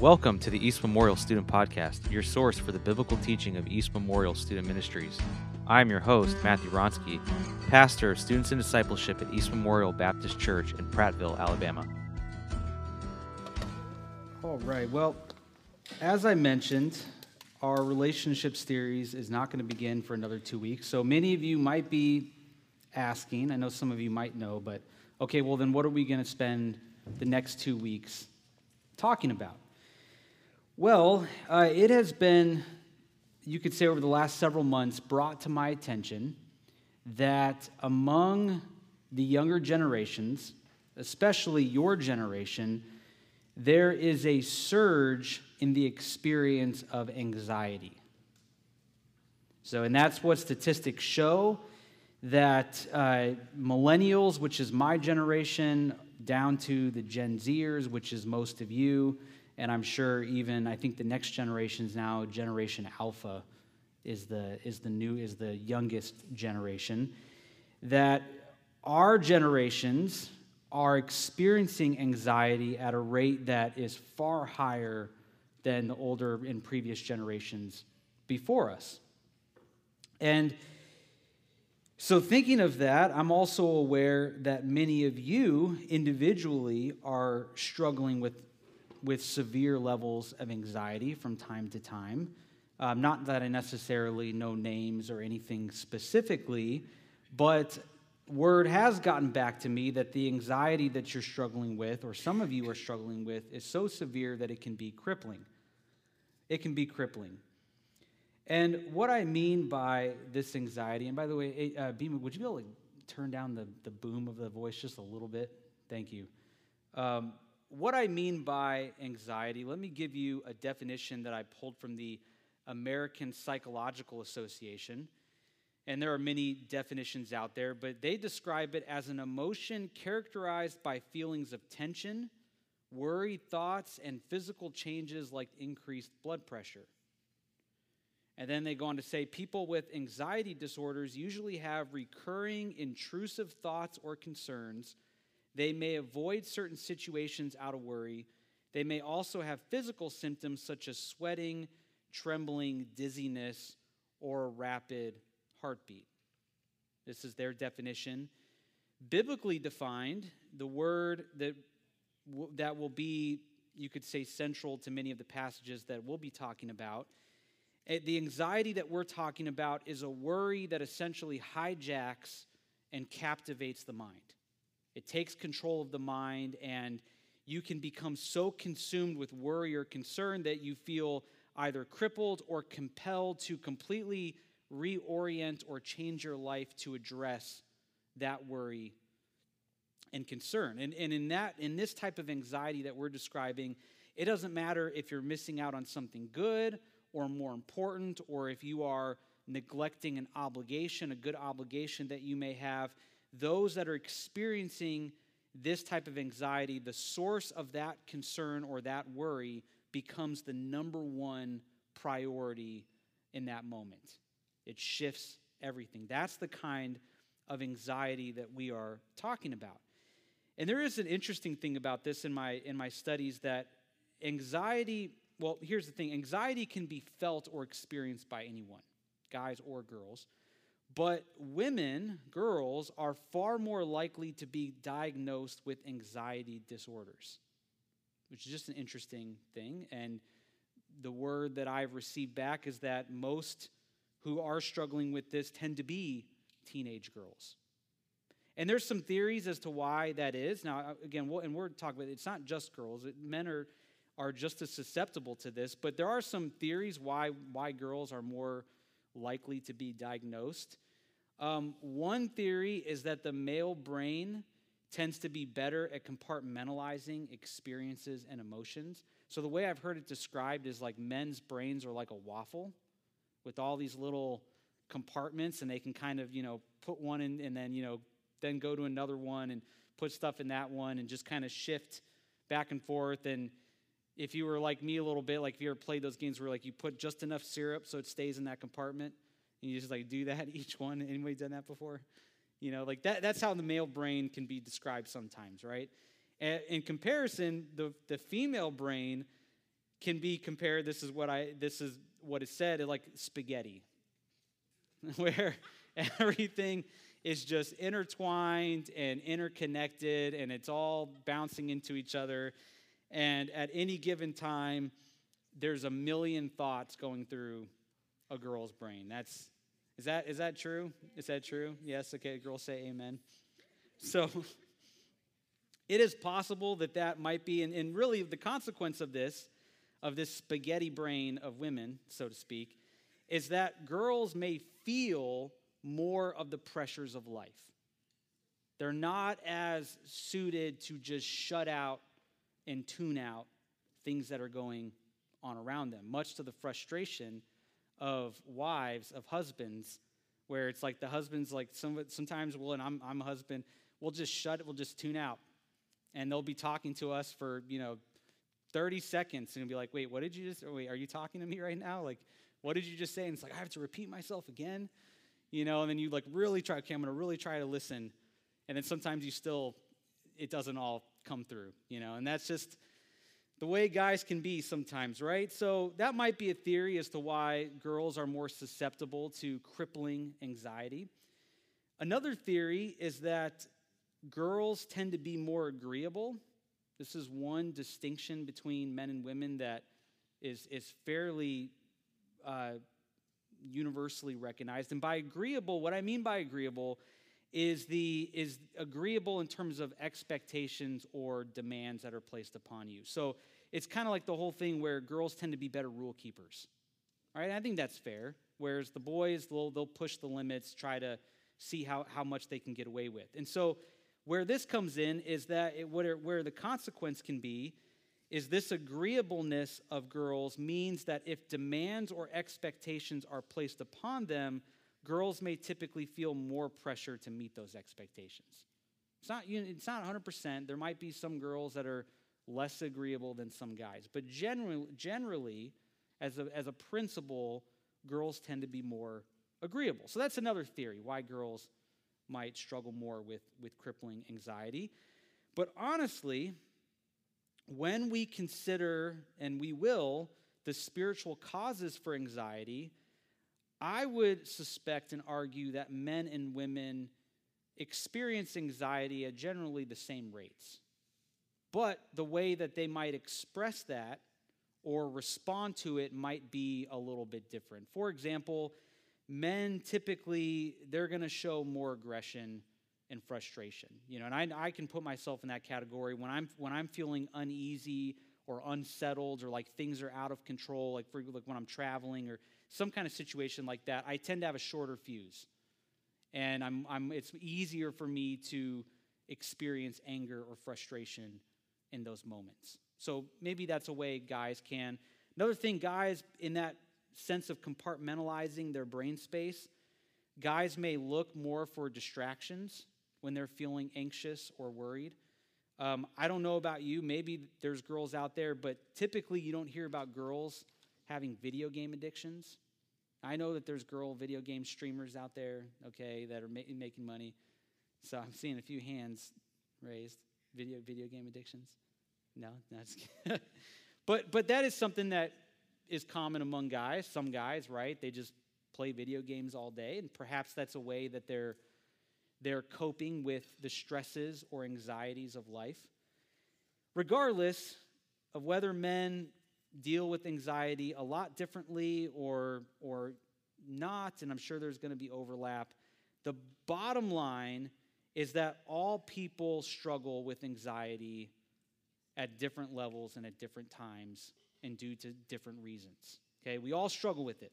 Welcome to the East Memorial Student Podcast, your source for the biblical teaching of East Memorial Student Ministries. I am your host, Mathew Wronski, pastor of Students in Discipleship at East Memorial Baptist Church in Prattville, Alabama. All right. Well, as I mentioned, our relationship series is not going to begin for another two weeks. So many of you might be asking, I know some of you might know, but okay, well, then what are we going to spend the next two weeks talking about? Well, uh, it has been, you could say, over the last several months, brought to my attention that among the younger generations, especially your generation, there is a surge in the experience of anxiety. So, and that's what statistics show that uh, millennials, which is my generation, down to the Gen Zers, which is most of you, and I'm sure even I think the next generation is now Generation Alpha is the is the new is the youngest generation that our generations are experiencing anxiety at a rate that is far higher than the older and previous generations before us. And so, thinking of that, I'm also aware that many of you individually are struggling with with severe levels of anxiety from time to time. Um, not that I necessarily know names or anything specifically, but word has gotten back to me that the anxiety that you're struggling with, or some of you are struggling with, is so severe that it can be crippling. It can be crippling. And what I mean by this anxiety, and by the way, uh, would you be able to turn down the, the boom of the voice just a little bit? Thank you. Um, what I mean by anxiety, let me give you a definition that I pulled from the American Psychological Association. And there are many definitions out there, but they describe it as an emotion characterized by feelings of tension, worried thoughts, and physical changes like increased blood pressure. And then they go on to say people with anxiety disorders usually have recurring intrusive thoughts or concerns they may avoid certain situations out of worry. They may also have physical symptoms such as sweating, trembling, dizziness, or a rapid heartbeat. This is their definition. Biblically defined, the word that, that will be, you could say, central to many of the passages that we'll be talking about. Eh, the anxiety that we're talking about is a worry that essentially hijacks and captivates the mind. It takes control of the mind, and you can become so consumed with worry or concern that you feel either crippled or compelled to completely reorient or change your life to address that worry and concern. And, and in that, in this type of anxiety that we're describing, it doesn't matter if you're missing out on something good or more important, or if you are neglecting an obligation, a good obligation that you may have those that are experiencing this type of anxiety, the source of that concern or that worry becomes the number one priority in that moment. It shifts everything. That's the kind of anxiety that we are talking about. And there is an interesting thing about this in my in my studies that anxiety, well, here's the thing, anxiety can be felt or experienced by anyone, guys or girls. But women, girls, are far more likely to be diagnosed with anxiety disorders, which is just an interesting thing. And the word that I've received back is that most who are struggling with this tend to be teenage girls. And there's some theories as to why that is. Now, uh, again, we'll, and we're talking about it's not just girls. It, men are, are just as susceptible to this, but there are some theories why, why girls are more likely to be diagnosed. Um, one theory is that the male brain tends to be better at compartmentalizing experiences and emotions. So, the way I've heard it described is like men's brains are like a waffle with all these little compartments, and they can kind of, you know, put one in and then, you know, then go to another one and put stuff in that one and just kind of shift back and forth. And if you were like me a little bit, like if you ever played those games where like you put just enough syrup so it stays in that compartment, and you just like do that each one. Anybody done that before? You know, like that, that's how the male brain can be described sometimes, right? in comparison, the, the female brain can be compared this is what I this is what is said like spaghetti where everything is just intertwined and interconnected and it's all bouncing into each other and at any given time there's a million thoughts going through a girl's brain. That's is that is that true? Is that true? Yes okay girls say amen. So it is possible that that might be and, and really the consequence of this of this spaghetti brain of women, so to speak, is that girls may feel more of the pressures of life. They're not as suited to just shut out and tune out things that are going on around them, much to the frustration of wives, of husbands, where it's like the husband's like, some, sometimes, well, and I'm, I'm a husband, we'll just shut it, we'll just tune out. And they'll be talking to us for, you know, 30 seconds and be like, wait, what did you just, wait, are you talking to me right now? Like, what did you just say? And it's like, I have to repeat myself again, you know, and then you like really try, okay, I'm going to really try to listen. And then sometimes you still, it doesn't all come through, you know, and that's just the way guys can be sometimes, right? So that might be a theory as to why girls are more susceptible to crippling anxiety. Another theory is that girls tend to be more agreeable this is one distinction between men and women that is, is fairly uh, universally recognized. And by agreeable, what I mean by agreeable is the is agreeable in terms of expectations or demands that are placed upon you. So it's kind of like the whole thing where girls tend to be better rule keepers. All right, I think that's fair. Whereas the boys, they'll, they'll push the limits, try to see how, how much they can get away with. And so where this comes in is that it, where, where the consequence can be is this agreeableness of girls means that if demands or expectations are placed upon them, girls may typically feel more pressure to meet those expectations. It's not, it's not 100%. There might be some girls that are less agreeable than some guys. But generally, generally as, a, as a principle, girls tend to be more agreeable. So that's another theory why girls might struggle more with, with crippling anxiety. But honestly, when we consider, and we will, the spiritual causes for anxiety, I would suspect and argue that men and women experience anxiety at generally the same rates. But the way that they might express that or respond to it might be a little bit different. For example, men typically they're going to show more aggression and frustration you know and I, I can put myself in that category when i'm when i'm feeling uneasy or unsettled or like things are out of control like for like when i'm traveling or some kind of situation like that i tend to have a shorter fuse and i'm, I'm it's easier for me to experience anger or frustration in those moments so maybe that's a way guys can another thing guys in that sense of compartmentalizing their brain space, guys may look more for distractions when they're feeling anxious or worried. Um, I don't know about you. Maybe there's girls out there, but typically you don't hear about girls having video game addictions. I know that there's girl video game streamers out there, okay, that are ma- making money. So I'm seeing a few hands raised. Video video game addictions? No, that's. but but that is something that is common among guys. Some guys, right? They just play video games all day, and perhaps that's a way that they're they're coping with the stresses or anxieties of life. Regardless of whether men deal with anxiety a lot differently or or not, and I'm sure there's going to be overlap, the bottom line is that all people struggle with anxiety at different levels and at different times and due to different reasons. Okay, we all struggle with it.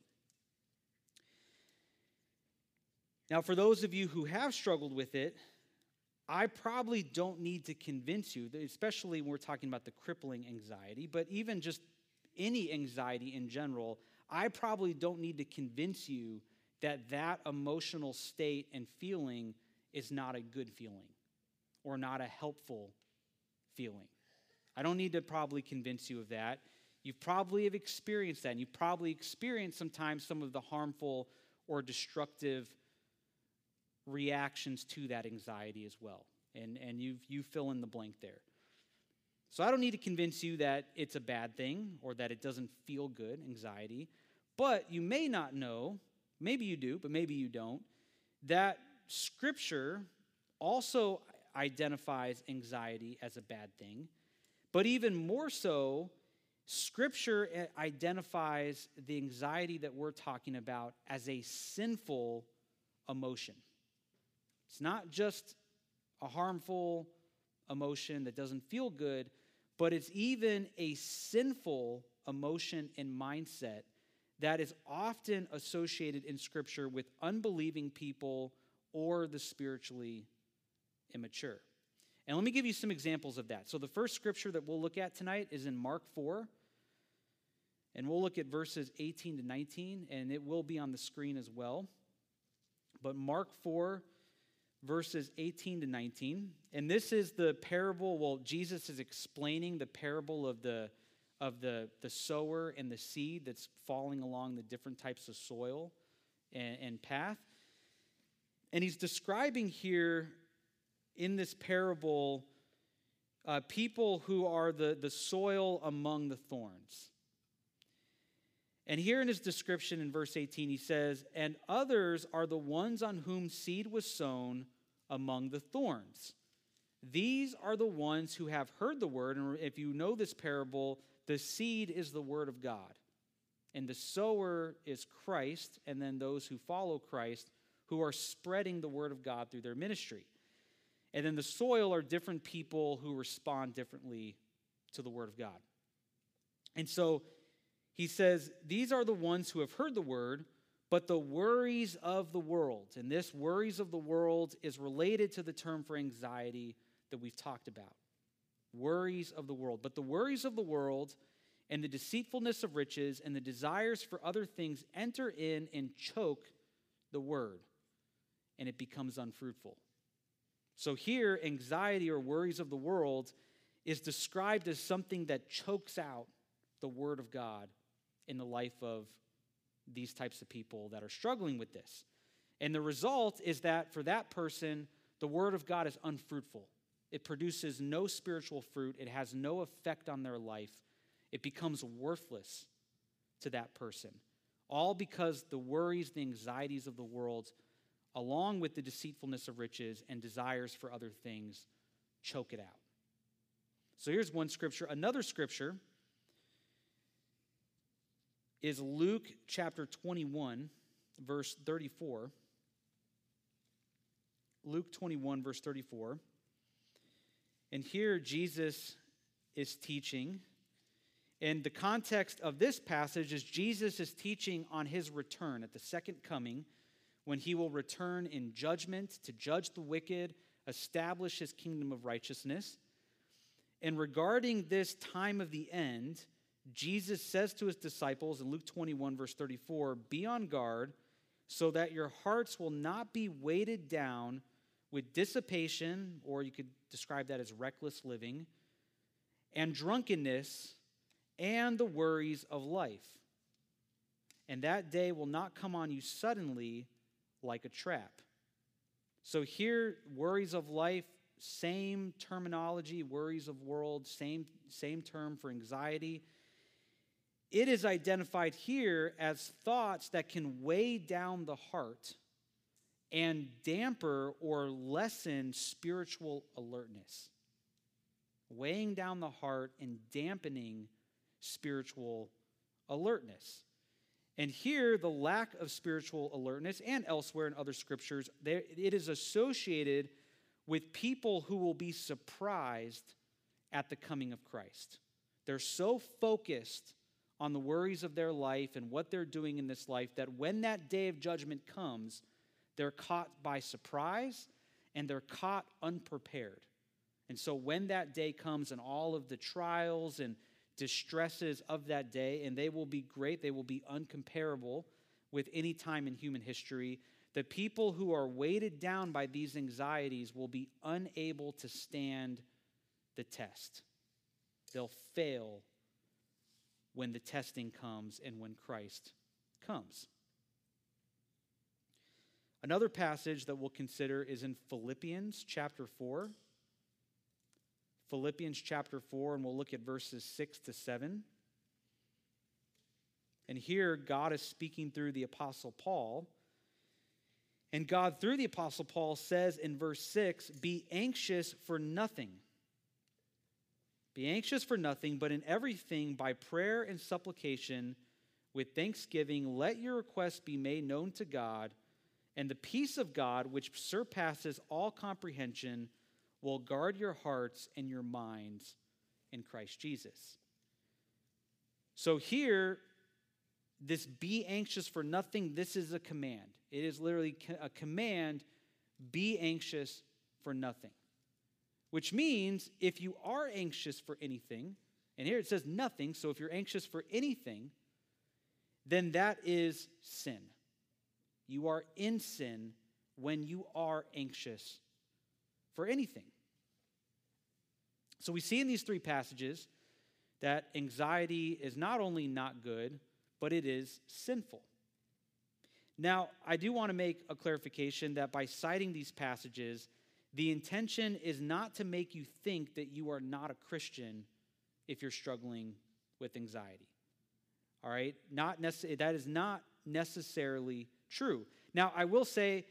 Now, for those of you who have struggled with it, I probably don't need to convince you, especially when we're talking about the crippling anxiety, but even just any anxiety in general, I probably don't need to convince you that that emotional state and feeling is not a good feeling or not a helpful feeling. I don't need to probably convince you of that. You probably have experienced that. And you probably experienced sometimes some of the harmful or destructive reactions to that anxiety as well. And, and you you fill in the blank there. So I don't need to convince you that it's a bad thing or that it doesn't feel good, anxiety. But you may not know, maybe you do, but maybe you don't, that Scripture also identifies anxiety as a bad thing. But even more so, Scripture eh, identifies the anxiety that we're talking about as a sinful emotion. It's not just a harmful emotion that doesn't feel good, but it's even a sinful emotion and mindset that is often associated in Scripture with unbelieving people or the spiritually immature. And let me give you some examples of that. So, the first scripture that we'll look at tonight is in Mark 4. And we'll look at verses 18 to 19, and it will be on the screen as well. But Mark 4, verses 18 to 19. And this is the parable, well, Jesus is explaining the parable of the of the, the sower and the seed that's falling along the different types of soil and, and path. And he's describing here in this parable uh, people who are the, the soil among the thorns. And here in his description in verse 18, he says, And others are the ones on whom seed was sown among the thorns. These are the ones who have heard the word. And if you know this parable, the seed is the word of God. And the sower is Christ, and then those who follow Christ who are spreading the word of God through their ministry. And then the soil are different people who respond differently to the word of God. And so he says, These are the ones who have heard the word, but the worries of the world, and this worries of the world is related to the term for anxiety that we've talked about. Worries of the world. But the worries of the world and the deceitfulness of riches and the desires for other things enter in and choke the word, and it becomes unfruitful. So here, anxiety or worries of the world is described as something that chokes out the word of God in the life of these types of people that are struggling with this. And the result is that for that person, the word of God is unfruitful. It produces no spiritual fruit, it has no effect on their life. It becomes worthless to that person. All because the worries, the anxieties of the world, along with the deceitfulness of riches and desires for other things, choke it out. So here's one scripture. Another scripture is Luke chapter 21, verse 34. Luke 21, verse 34. And here Jesus is teaching. And the context of this passage is Jesus is teaching on his return at the second coming, when he will return in judgment to judge the wicked, establish his kingdom of righteousness. And regarding this time of the end, Jesus says to his disciples in Luke 21, verse 34 Be on guard so that your hearts will not be weighted down with dissipation, or you could describe that as reckless living, and drunkenness, and the worries of life. And that day will not come on you suddenly like a trap. So, here, worries of life, same terminology, worries of world, same, same term for anxiety it is identified here as thoughts that can weigh down the heart and damper or lessen spiritual alertness. Weighing down the heart and dampening spiritual alertness. And here, the lack of spiritual alertness, and elsewhere in other scriptures, it is associated with people who will be surprised at the coming of Christ. They're so focused on the worries of their life and what they're doing in this life that when that day of judgment comes, they're caught by surprise and they're caught unprepared. And so when that day comes and all of the trials and distresses of that day, and they will be great, they will be uncomparable with any time in human history. The people who are weighted down by these anxieties will be unable to stand the test. They'll fail when the testing comes and when Christ comes. Another passage that we'll consider is in Philippians chapter 4. Philippians chapter 4, and we'll look at verses 6 to 7. And here, God is speaking through the Apostle Paul. And God, through the Apostle Paul, says in verse 6 Be anxious for nothing. Be anxious for nothing, but in everything, by prayer and supplication, with thanksgiving, let your requests be made known to God, and the peace of God, which surpasses all comprehension, will guard your hearts and your minds in Christ Jesus. So here, this be anxious for nothing, this is a command. It is literally a command be anxious for nothing. Which means if you are anxious for anything, and here it says nothing, so if you're anxious for anything, then that is sin. You are in sin when you are anxious for anything. So we see in these three passages that anxiety is not only not good, but it is sinful. Now, I do want to make a clarification that by citing these passages, the intention is not to make you think that you are not a Christian if you're struggling with anxiety. All right? Not that is not necessarily true. Now, I will say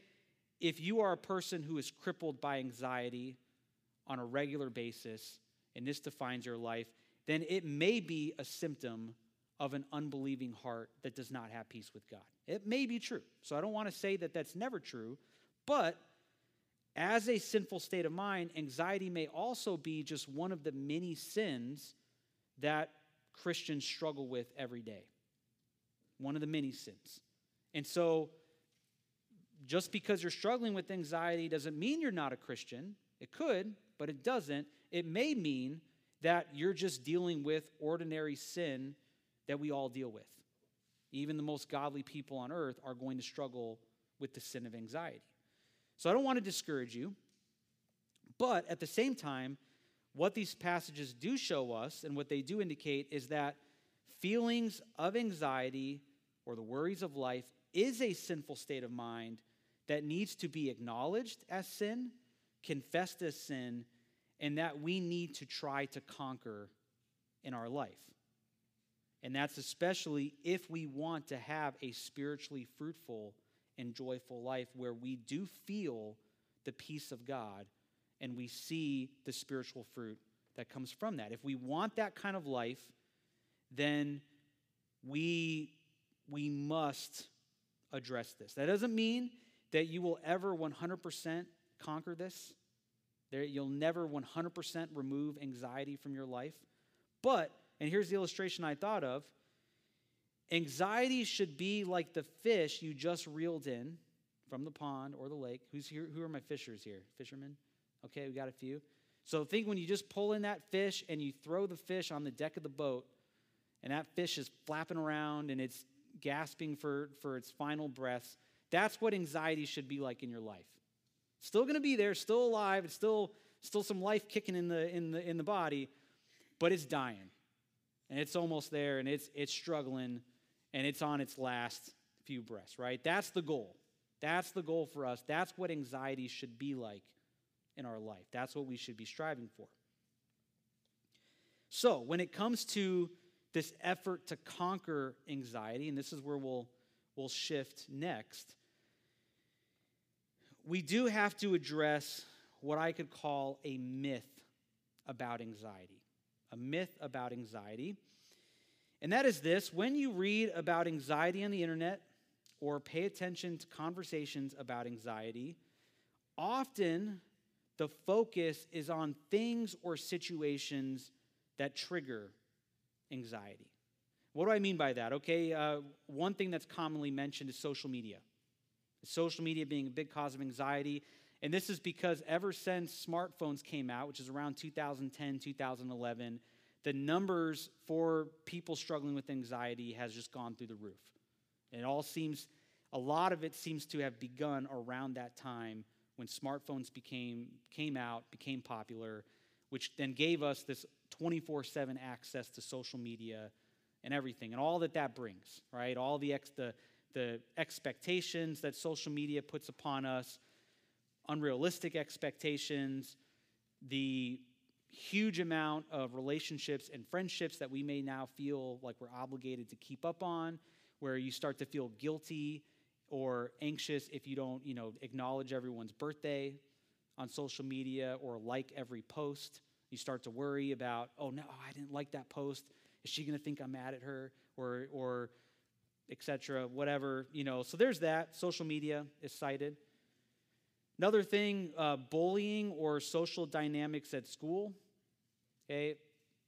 if you are a person who is crippled by anxiety on a regular basis, and this defines your life, then it may be a symptom of an unbelieving heart that does not have peace with God. It may be true. So I don't want to say that that's never true, but as a sinful state of mind, anxiety may also be just one of the many sins that Christians struggle with every day. One of the many sins. And so, just because you're struggling with anxiety doesn't mean you're not a Christian. It could, but it doesn't. It may mean that you're just dealing with ordinary sin that we all deal with. Even the most godly people on earth are going to struggle with the sin of anxiety. So I don't want to discourage you, but at the same time, what these passages do show us and what they do indicate is that feelings of anxiety or the worries of life is a sinful state of mind that needs to be acknowledged as sin, confessed as sin, and that we need to try to conquer in our life. And that's especially if we want to have a spiritually fruitful and joyful life where we do feel the peace of God and we see the spiritual fruit that comes from that. If we want that kind of life, then we, we must address this. That doesn't mean that you will ever 100% conquer this. There, you'll never 100% remove anxiety from your life. But, and here's the illustration I thought of anxiety should be like the fish you just reeled in from the pond or the lake. Who's here? Who are my fishers here? Fishermen? Okay, we got a few. So think when you just pull in that fish and you throw the fish on the deck of the boat, and that fish is flapping around and it's gasping for, for its final breaths. That's what anxiety should be like in your life. Still to be there, still alive, it's still, still some life kicking in the, in, the, in the body, but it's dying. And it's almost there and it's, it's struggling and it's on its last few breaths, right? That's the goal. That's the goal for us. That's what anxiety should be like in our life. That's what we should be striving for. So, when it comes to this effort to conquer anxiety, and this is where we'll, we'll shift next, we do have to address what I could call a myth about anxiety. A myth about anxiety. And that is this when you read about anxiety on the internet or pay attention to conversations about anxiety, often the focus is on things or situations that trigger anxiety. What do I mean by that? Okay, uh, one thing that's commonly mentioned is social media. Social media being a big cause of anxiety. And this is because ever since smartphones came out, which is around 2010, 2011, the numbers for people struggling with anxiety has just gone through the roof. And it all seems, a lot of it seems to have begun around that time when smartphones became, came out, became popular, which then gave us this 24 7 access to social media and everything, and all that that brings, right? All the, ex, the, the expectations that social media puts upon us, unrealistic expectations, the huge amount of relationships and friendships that we may now feel like we're obligated to keep up on, where you start to feel guilty or anxious if you don't, you know, acknowledge everyone's birthday on social media or like every post. You start to worry about, oh no, I didn't like that post. Is she going to think I'm mad at her? Or, or etc. Whatever, you know. So there's that. Social media is cited. Another thing, uh, bullying or social dynamics at school. Okay,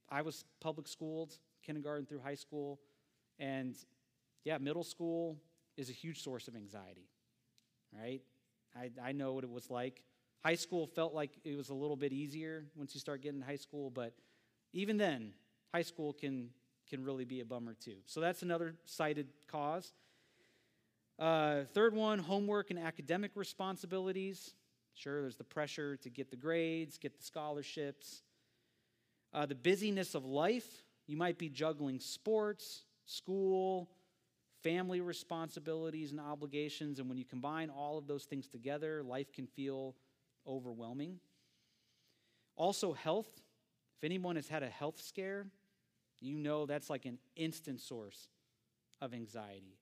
I was public schooled, kindergarten through high school, and yeah, middle school is a huge source of anxiety. Right? I, I know what it was like. High school felt like it was a little bit easier once you start getting to high school, but even then, high school can, can really be a bummer too. So that's another cited cause. Uh, third one homework and academic responsibilities. Sure, there's the pressure to get the grades, get the scholarships. Uh, the busyness of life. You might be juggling sports, school, family responsibilities, and obligations. And when you combine all of those things together, life can feel overwhelming. Also, health. If anyone has had a health scare, you know that's like an instant source of anxiety.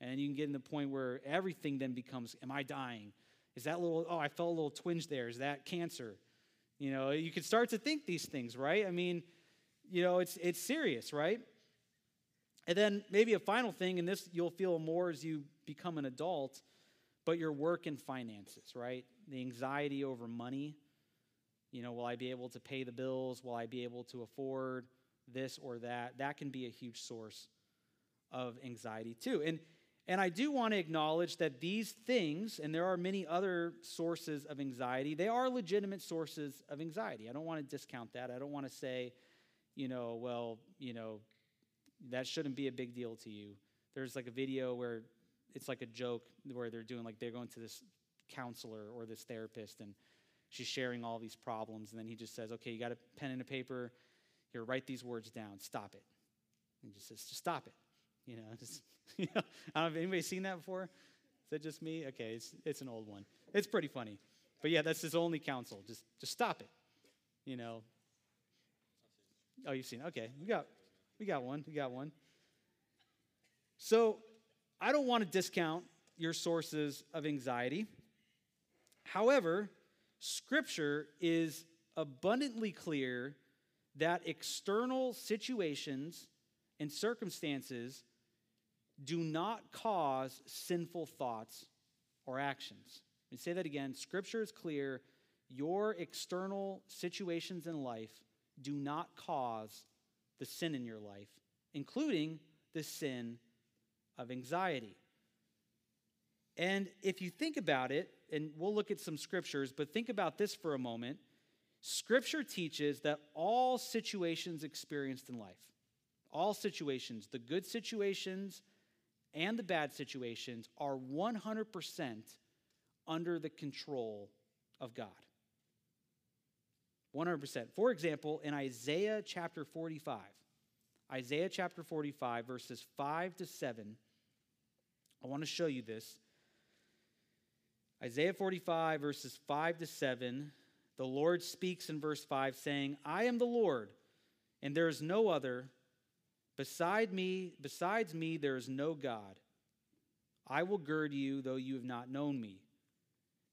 And you can get in the point where everything then becomes Am I dying? Is that little, oh, I felt a little twinge there. Is that cancer? You know, you can start to think these things, right? I mean, you know, it's, it's serious, right? And then maybe a final thing, and this you'll feel more as you become an adult, but your work and finances, right? The anxiety over money. You know, will I be able to pay the bills? Will I be able to afford this or that? That can be a huge source of anxiety too. And and I do want to acknowledge that these things, and there are many other sources of anxiety, they are legitimate sources of anxiety. I don't want to discount that. I don't want to say, you know, well, you know, that shouldn't be a big deal to you. There's like a video where it's like a joke where they're doing like they're going to this counselor or this therapist and she's sharing all these problems and then he just says, "Okay, you got a pen and a paper. Here, write these words down. Stop it." And he just says, "Just stop it." You know, just, you know, I don't know if anybody seen that before. Is that just me? Okay, it's, it's an old one. It's pretty funny. But yeah, that's his only counsel. Just, just stop it. You know. Oh, you've seen. Okay, we got, we got one. We got one. So I don't want to discount your sources of anxiety. However, Scripture is abundantly clear that external situations and circumstances do not cause sinful thoughts or actions. Let me say that again. Scripture is clear. Your external situations in life do not cause the sin in your life, including the sin of anxiety. And if you think about it, and we'll look at some scriptures, but think about this for a moment. Scripture teaches that all situations experienced in life, all situations, the good situations and the bad situations are 100% under the control of God. 100%. For example, in Isaiah chapter 45, Isaiah chapter 45, verses 5 to 7, I want to show you this. Isaiah 45, verses 5 to 7, the Lord speaks in verse 5, saying, I am the Lord, and there is no other. Beside me, besides me, there is no God. I will gird you, though you have not known me,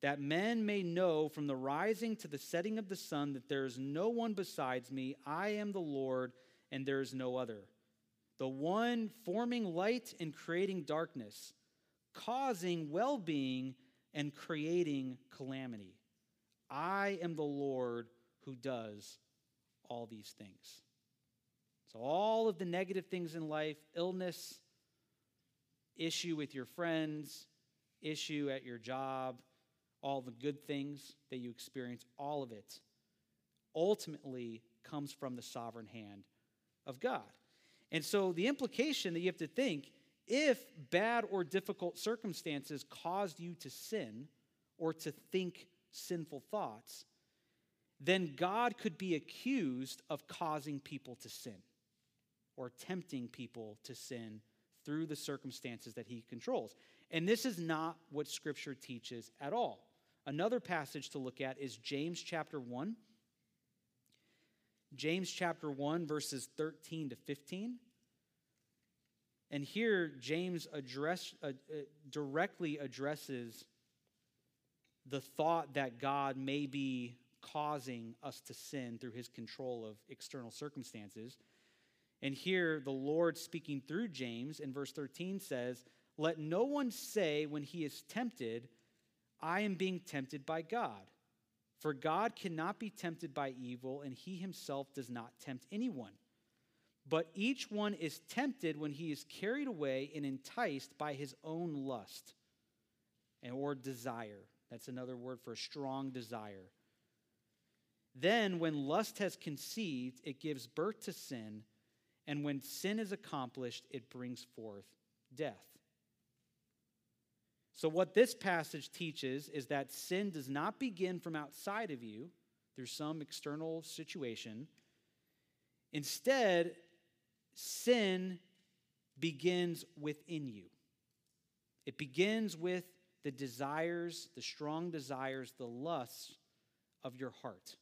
that men may know from the rising to the setting of the sun that there is no one besides me. I am the Lord, and there is no other. The one forming light and creating darkness, causing well being and creating calamity. I am the Lord who does all these things. So, all of the negative things in life, illness, issue with your friends, issue at your job, all the good things that you experience, all of it ultimately comes from the sovereign hand of God. And so, the implication that you have to think if bad or difficult circumstances caused you to sin or to think sinful thoughts, then God could be accused of causing people to sin or tempting people to sin through the circumstances that he controls. And this is not what Scripture teaches at all. Another passage to look at is James chapter 1. James chapter 1, verses 13 to 15. And here, James address, uh, uh, directly addresses the thought that God may be causing us to sin through his control of external circumstances. And here, the Lord speaking through James in verse 13 says, Let no one say when he is tempted, I am being tempted by God. For God cannot be tempted by evil, and he himself does not tempt anyone. But each one is tempted when he is carried away and enticed by his own lust or desire. That's another word for a strong desire. Then, when lust has conceived, it gives birth to sin, and when sin is accomplished, it brings forth death. So, what this passage teaches is that sin does not begin from outside of you through some external situation. Instead, sin begins within you. It begins with the desires, the strong desires, the lusts of your heart.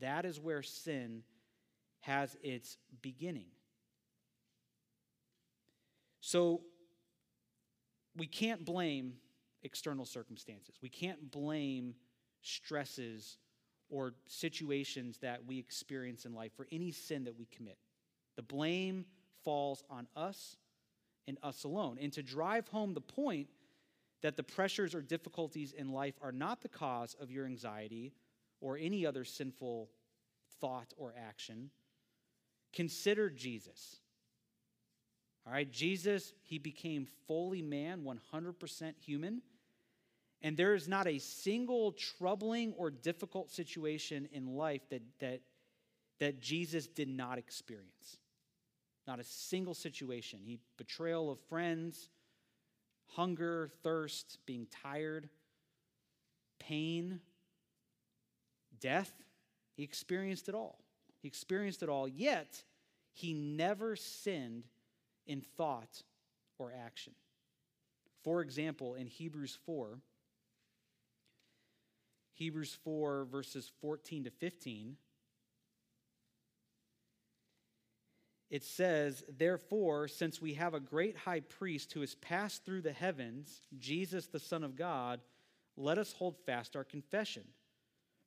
That is where sin has its beginning. So we can't blame external circumstances. We can't blame stresses or situations that we experience in life for any sin that we commit. The blame falls on us and us alone. And to drive home the point that the pressures or difficulties in life are not the cause of your anxiety or any other sinful thought or action, consider Jesus. All right, Jesus, he became fully man, 100% human. And there is not a single troubling or difficult situation in life that, that, that Jesus did not experience. Not a single situation. He betrayal of friends, hunger, thirst, being tired, pain, death. He experienced it all. He experienced it all, yet he never sinned in thought or action. For example, in Hebrews 4, Hebrews 4, verses 14 to 15, it says, Therefore, since we have a great high priest who has passed through the heavens, Jesus, the Son of God, let us hold fast our confession.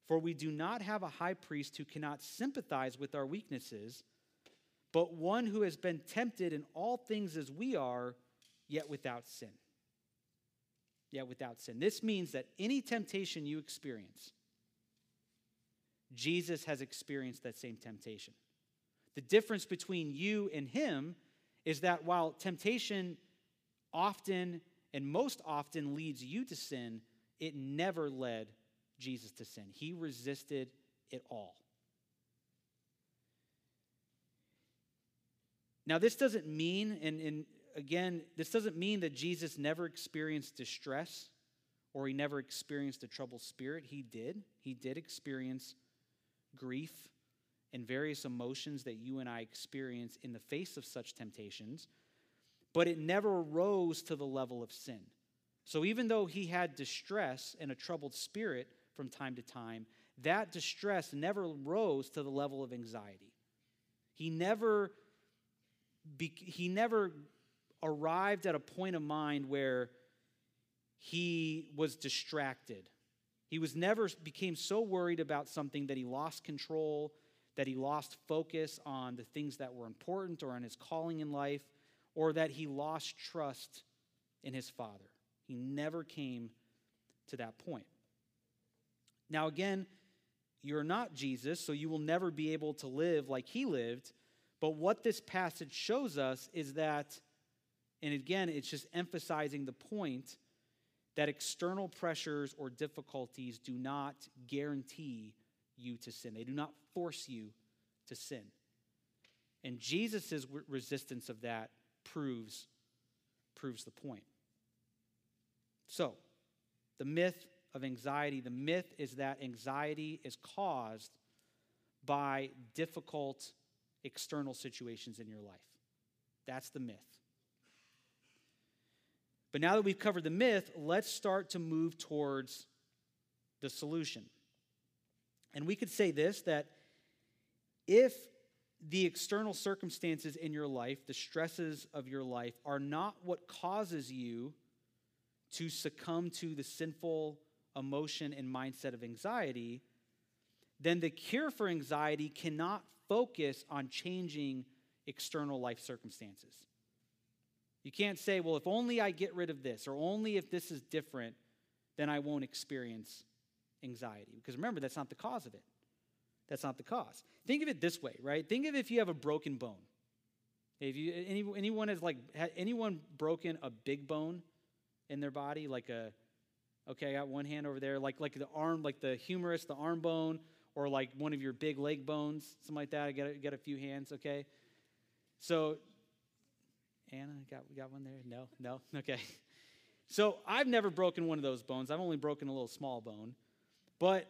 For we do not have a high priest who cannot sympathize with our weaknesses, but one who has been tempted in all things as we are, yet without sin. Yet without sin. This means that any temptation you experience, Jesus has experienced that same temptation. The difference between you and him is that while temptation often and most often leads you to sin, it never led Jesus to sin. He resisted it all. Now, this doesn't mean, and, and again, this doesn't mean that Jesus never experienced distress or he never experienced a troubled spirit. He did. He did experience grief and various emotions that you and I experience in the face of such temptations, but it never rose to the level of sin. So even though he had distress and a troubled spirit from time to time, that distress never rose to the level of anxiety. He never, he never arrived at a point of mind where he was distracted. He was never became so worried about something that he lost control that he lost focus on the things that were important or on his calling in life, or that he lost trust in his father. He never came to that point. Now, again, you're not Jesus, so you will never be able to live like he lived. But what this passage shows us is that, and again, it's just emphasizing the point that external pressures or difficulties do not guarantee you to sin. They do not force you to sin. And Jesus' resistance of that proves, proves the point. So, the myth of anxiety, the myth is that anxiety is caused by difficult external situations in your life. That's the myth. But now that we've covered the myth, let's start to move towards the solution. And we could say this that if the external circumstances in your life, the stresses of your life, are not what causes you to succumb to the sinful emotion and mindset of anxiety, then the cure for anxiety cannot focus on changing external life circumstances. You can't say, well, if only I get rid of this, or only if this is different, then I won't experience anxiety. Because remember, that's not the cause of it. That's not the cause. Think of it this way, right? Think of if you have a broken bone. If you any, anyone has like anyone broken a big bone in their body, like a okay, I got one hand over there, like like the arm, like the humerus, the arm bone, or like one of your big leg bones, something like that. I got got a few hands, okay. So Anna, got got one there? No, no, okay. So I've never broken one of those bones. I've only broken a little small bone, but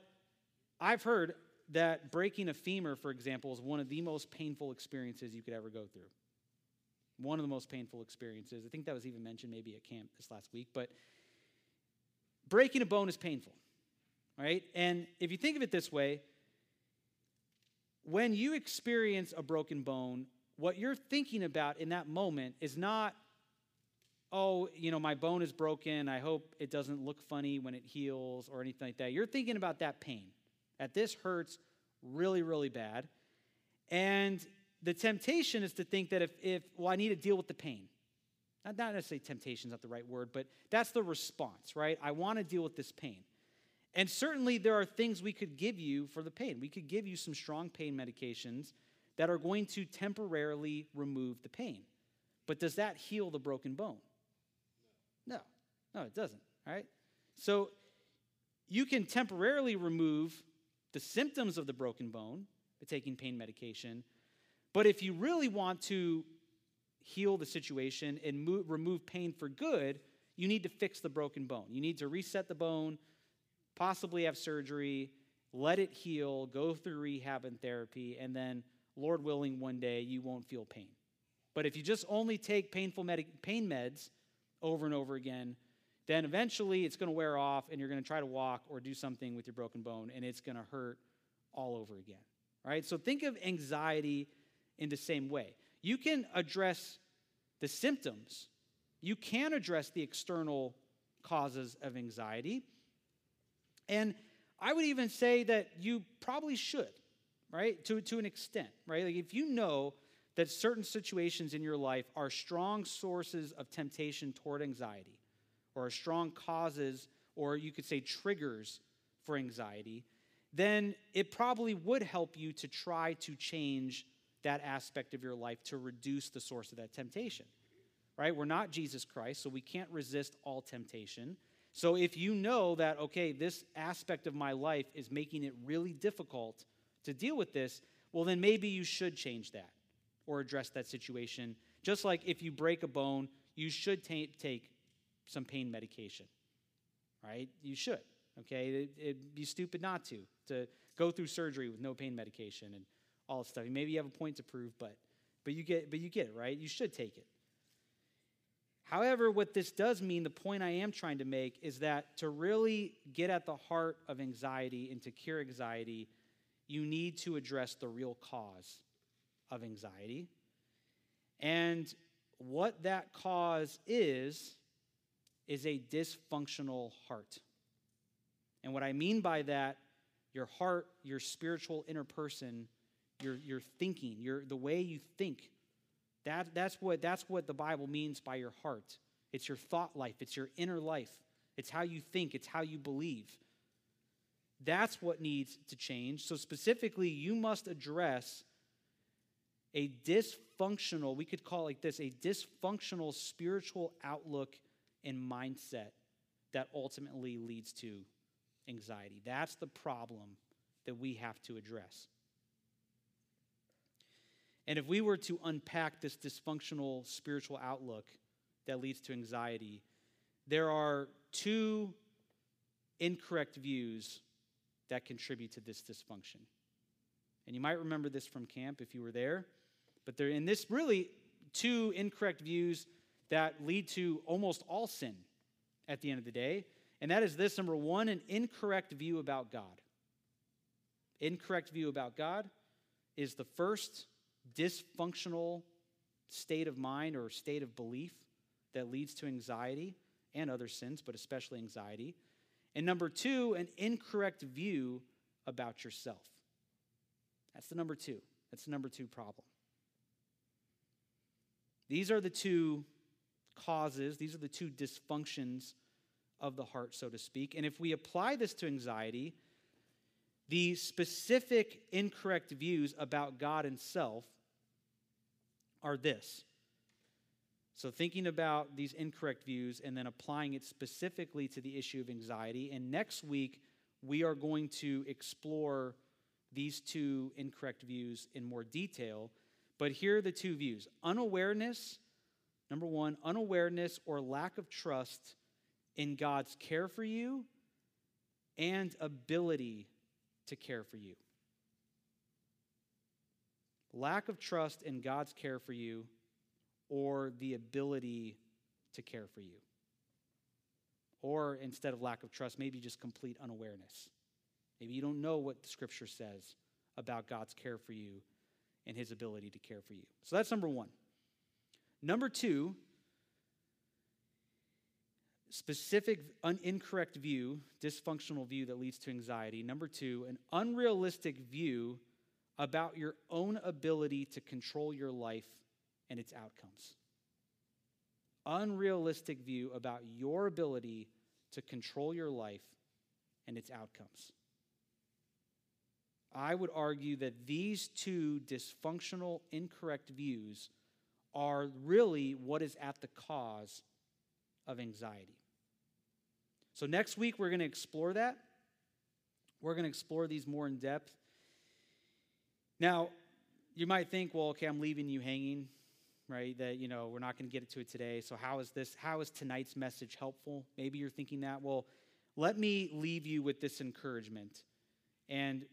I've heard that breaking a femur, for example, is one of the most painful experiences you could ever go through. One of the most painful experiences. I think that was even mentioned maybe at camp this last week. But breaking a bone is painful, right? And if you think of it this way, when you experience a broken bone, what you're thinking about in that moment is not, oh, you know, my bone is broken. I hope it doesn't look funny when it heals or anything like that. You're thinking about that pain That this hurts really, really bad. And the temptation is to think that if, if well, I need to deal with the pain. Not, necessarily temptation is not the right word, but that's the response, right? I want to deal with this pain. And certainly there are things we could give you for the pain. We could give you some strong pain medications that are going to temporarily remove the pain. But does that heal the broken bone? No. No, it doesn't, all right? So you can temporarily remove the symptoms of the broken bone by taking pain medication. But if you really want to heal the situation and move, remove pain for good, you need to fix the broken bone. You need to reset the bone, possibly have surgery, let it heal, go through rehab and therapy, and then, Lord willing, one day you won't feel pain. But if you just only take painful pain meds over and over again, then eventually it's going to wear off and you're going to try to walk or do something with your broken bone and it's going to hurt all over again. Right? So think of anxiety in the same way. You can address the symptoms, you can address the external causes of anxiety. And I would even say that you probably should, right? To, to an extent, right? Like if you know that certain situations in your life are strong sources of temptation toward anxiety, or are strong causes, or you could say triggers for anxiety, then it probably would help you to try to change that aspect of your life to reduce the source of that temptation. Right? We're not Jesus Christ, so we can't resist all temptation. So if you know that, okay, this aspect of my life is making it really difficult to deal with this, well, then maybe you should change that or address that situation. Just like if you break a bone, you should t- take some pain medication, right? You should, okay? It, would be stupid not to, to go through surgery with no pain medication and all this stuff. Maybe you have a point to prove, but, but, you, get, but you get it, right? You should take it. However, what this does mean, the point I am trying to make, is that to really get at the heart of anxiety and to cure anxiety, you need to address the real cause of anxiety. And what that cause is, is a dysfunctional heart. And what I mean by that, your heart, your spiritual inner person, your, your thinking, your, the way you think, that, that's, what, that's what the Bible means by your heart. It's your thought life, it's your inner life, it's how you think, it's how you believe. That's what needs to change. So, specifically, you must address a dysfunctional, we could call it like this, a dysfunctional spiritual outlook and mindset that ultimately leads to anxiety. That's the problem that we have to address. And if we were to unpack this dysfunctional spiritual outlook that leads to anxiety, there are two incorrect views that contribute to this dysfunction. And you might remember this from camp if you were there, but they're in this really two incorrect views that lead to almost all sin at the end of the day. And that is this number one, an incorrect view about God. Incorrect view about God. is the first dysfunctional state of mind or state of belief that leads to anxiety and other sins, but especially anxiety. And number two, an incorrect view about yourself. That's the number two. That's the number two problem. These are the two causes, these are the two dysfunctions of the heart, so to speak. And if we apply this to anxiety, the specific incorrect views about God and self are this. So, thinking about these incorrect views and then applying it specifically to the issue of anxiety. And next week, we are going to explore these two incorrect views in more detail. But here are the two views unawareness, number one, unawareness or lack of trust in God's care for you and ability to care for you. Lack of trust in God's care for you or the ability to care for you. Or instead of lack of trust, maybe just complete unawareness. Maybe you don't know what the scripture says about God's care for you and his ability to care for you. So that's number one. Number two, specific un- incorrect view, dysfunctional view that leads to anxiety. Number two, an unrealistic view about your own ability to control your life and its outcomes. Unrealistic view about your ability to control your life and its outcomes. I would argue that these two dysfunctional, incorrect views are really what is at the cause of anxiety. So, next week, we're going to explore that. We're going to explore these more in depth. Now, you might think, well, okay, I'm leaving you hanging, right? That, you know, we're not going to get to it today. So, how is this, how is tonight's message helpful? Maybe you're thinking that. Well, let me leave you with this encouragement and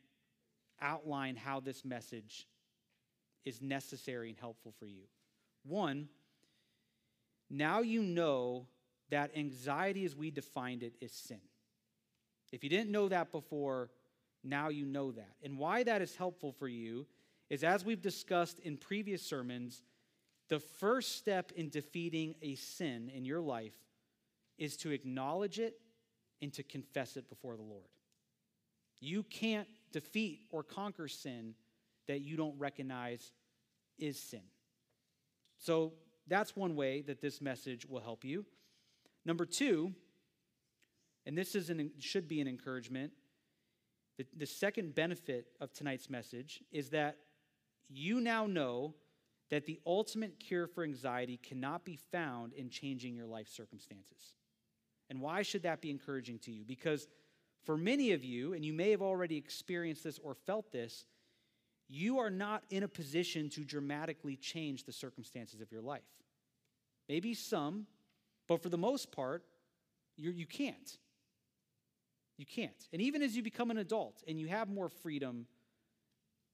outline how this message is necessary and helpful for you. One, now you know that anxiety, as we defined it, is sin. If you didn't know that before, now you know that. And why that is helpful for you is as we've discussed in previous sermons, the first step in defeating a sin in your life is to acknowledge it and to confess it before the Lord. You can't defeat or conquer sin that you don't recognize is sin. So that's one way that this message will help you. Number two, and this is an, should be an encouragement, the, the second benefit of tonight's message is that you now know that the ultimate cure for anxiety cannot be found in changing your life circumstances. And why should that be encouraging to you? Because for many of you, and you may have already experienced this or felt this, you are not in a position to dramatically change the circumstances of your life. Maybe some, but for the most part, you're, you can't. You can't. And even as you become an adult and you have more freedom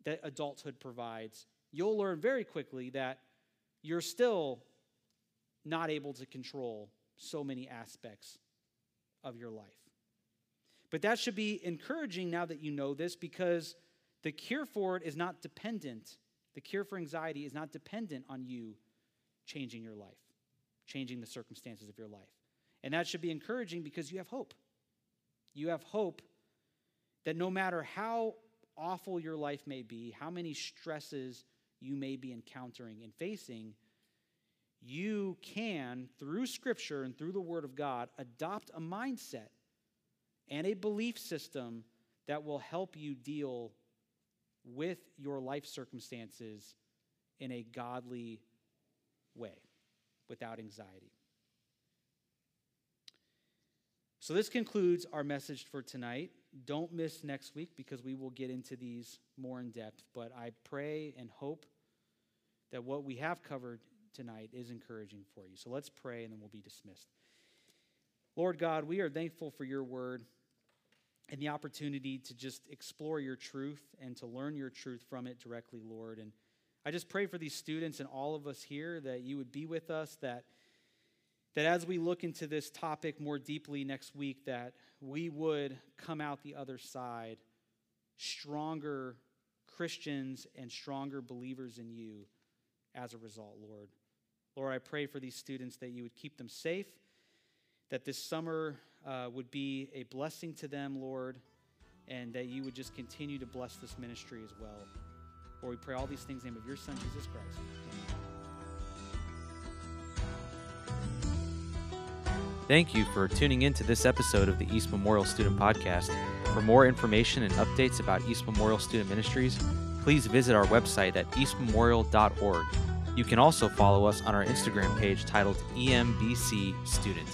that adulthood provides, you'll learn very quickly that you're still not able to control so many aspects of your life. But that should be encouraging now that you know this because the cure for it is not dependent, the cure for anxiety is not dependent on you changing your life changing the circumstances of your life. And that should be encouraging because you have hope. You have hope that no matter how awful your life may be, how many stresses you may be encountering and facing, you can, through Scripture and through the Word of God, adopt a mindset and a belief system that will help you deal with your life circumstances in a godly way without anxiety. So, this concludes our message for tonight. Don't miss next week because we will get into these more in depth. But I pray and hope that what we have covered tonight is encouraging for you. So, let's pray and then we'll be dismissed. Lord God, we are thankful for your word and the opportunity to just explore your truth and to learn your truth from it directly, Lord. And I just pray for these students and all of us here that you would be with us, that, that as we look into this topic more deeply next week, that we would come out the other side stronger Christians and stronger believers in you as a result, Lord. Lord, I pray for these students that you would keep them safe, that this summer uh, would be a blessing to them, Lord, and that you would just continue to bless this ministry as well. Lord, we pray all these things in the name of your Son, Jesus Christ. Amen. Thank you for tuning in to this episode of the East Memorial Student Podcast. For more information and updates about East Memorial Student Ministries, please visit our website at eastmemorial.org. You can also follow us on our Instagram page titled EMBC Student.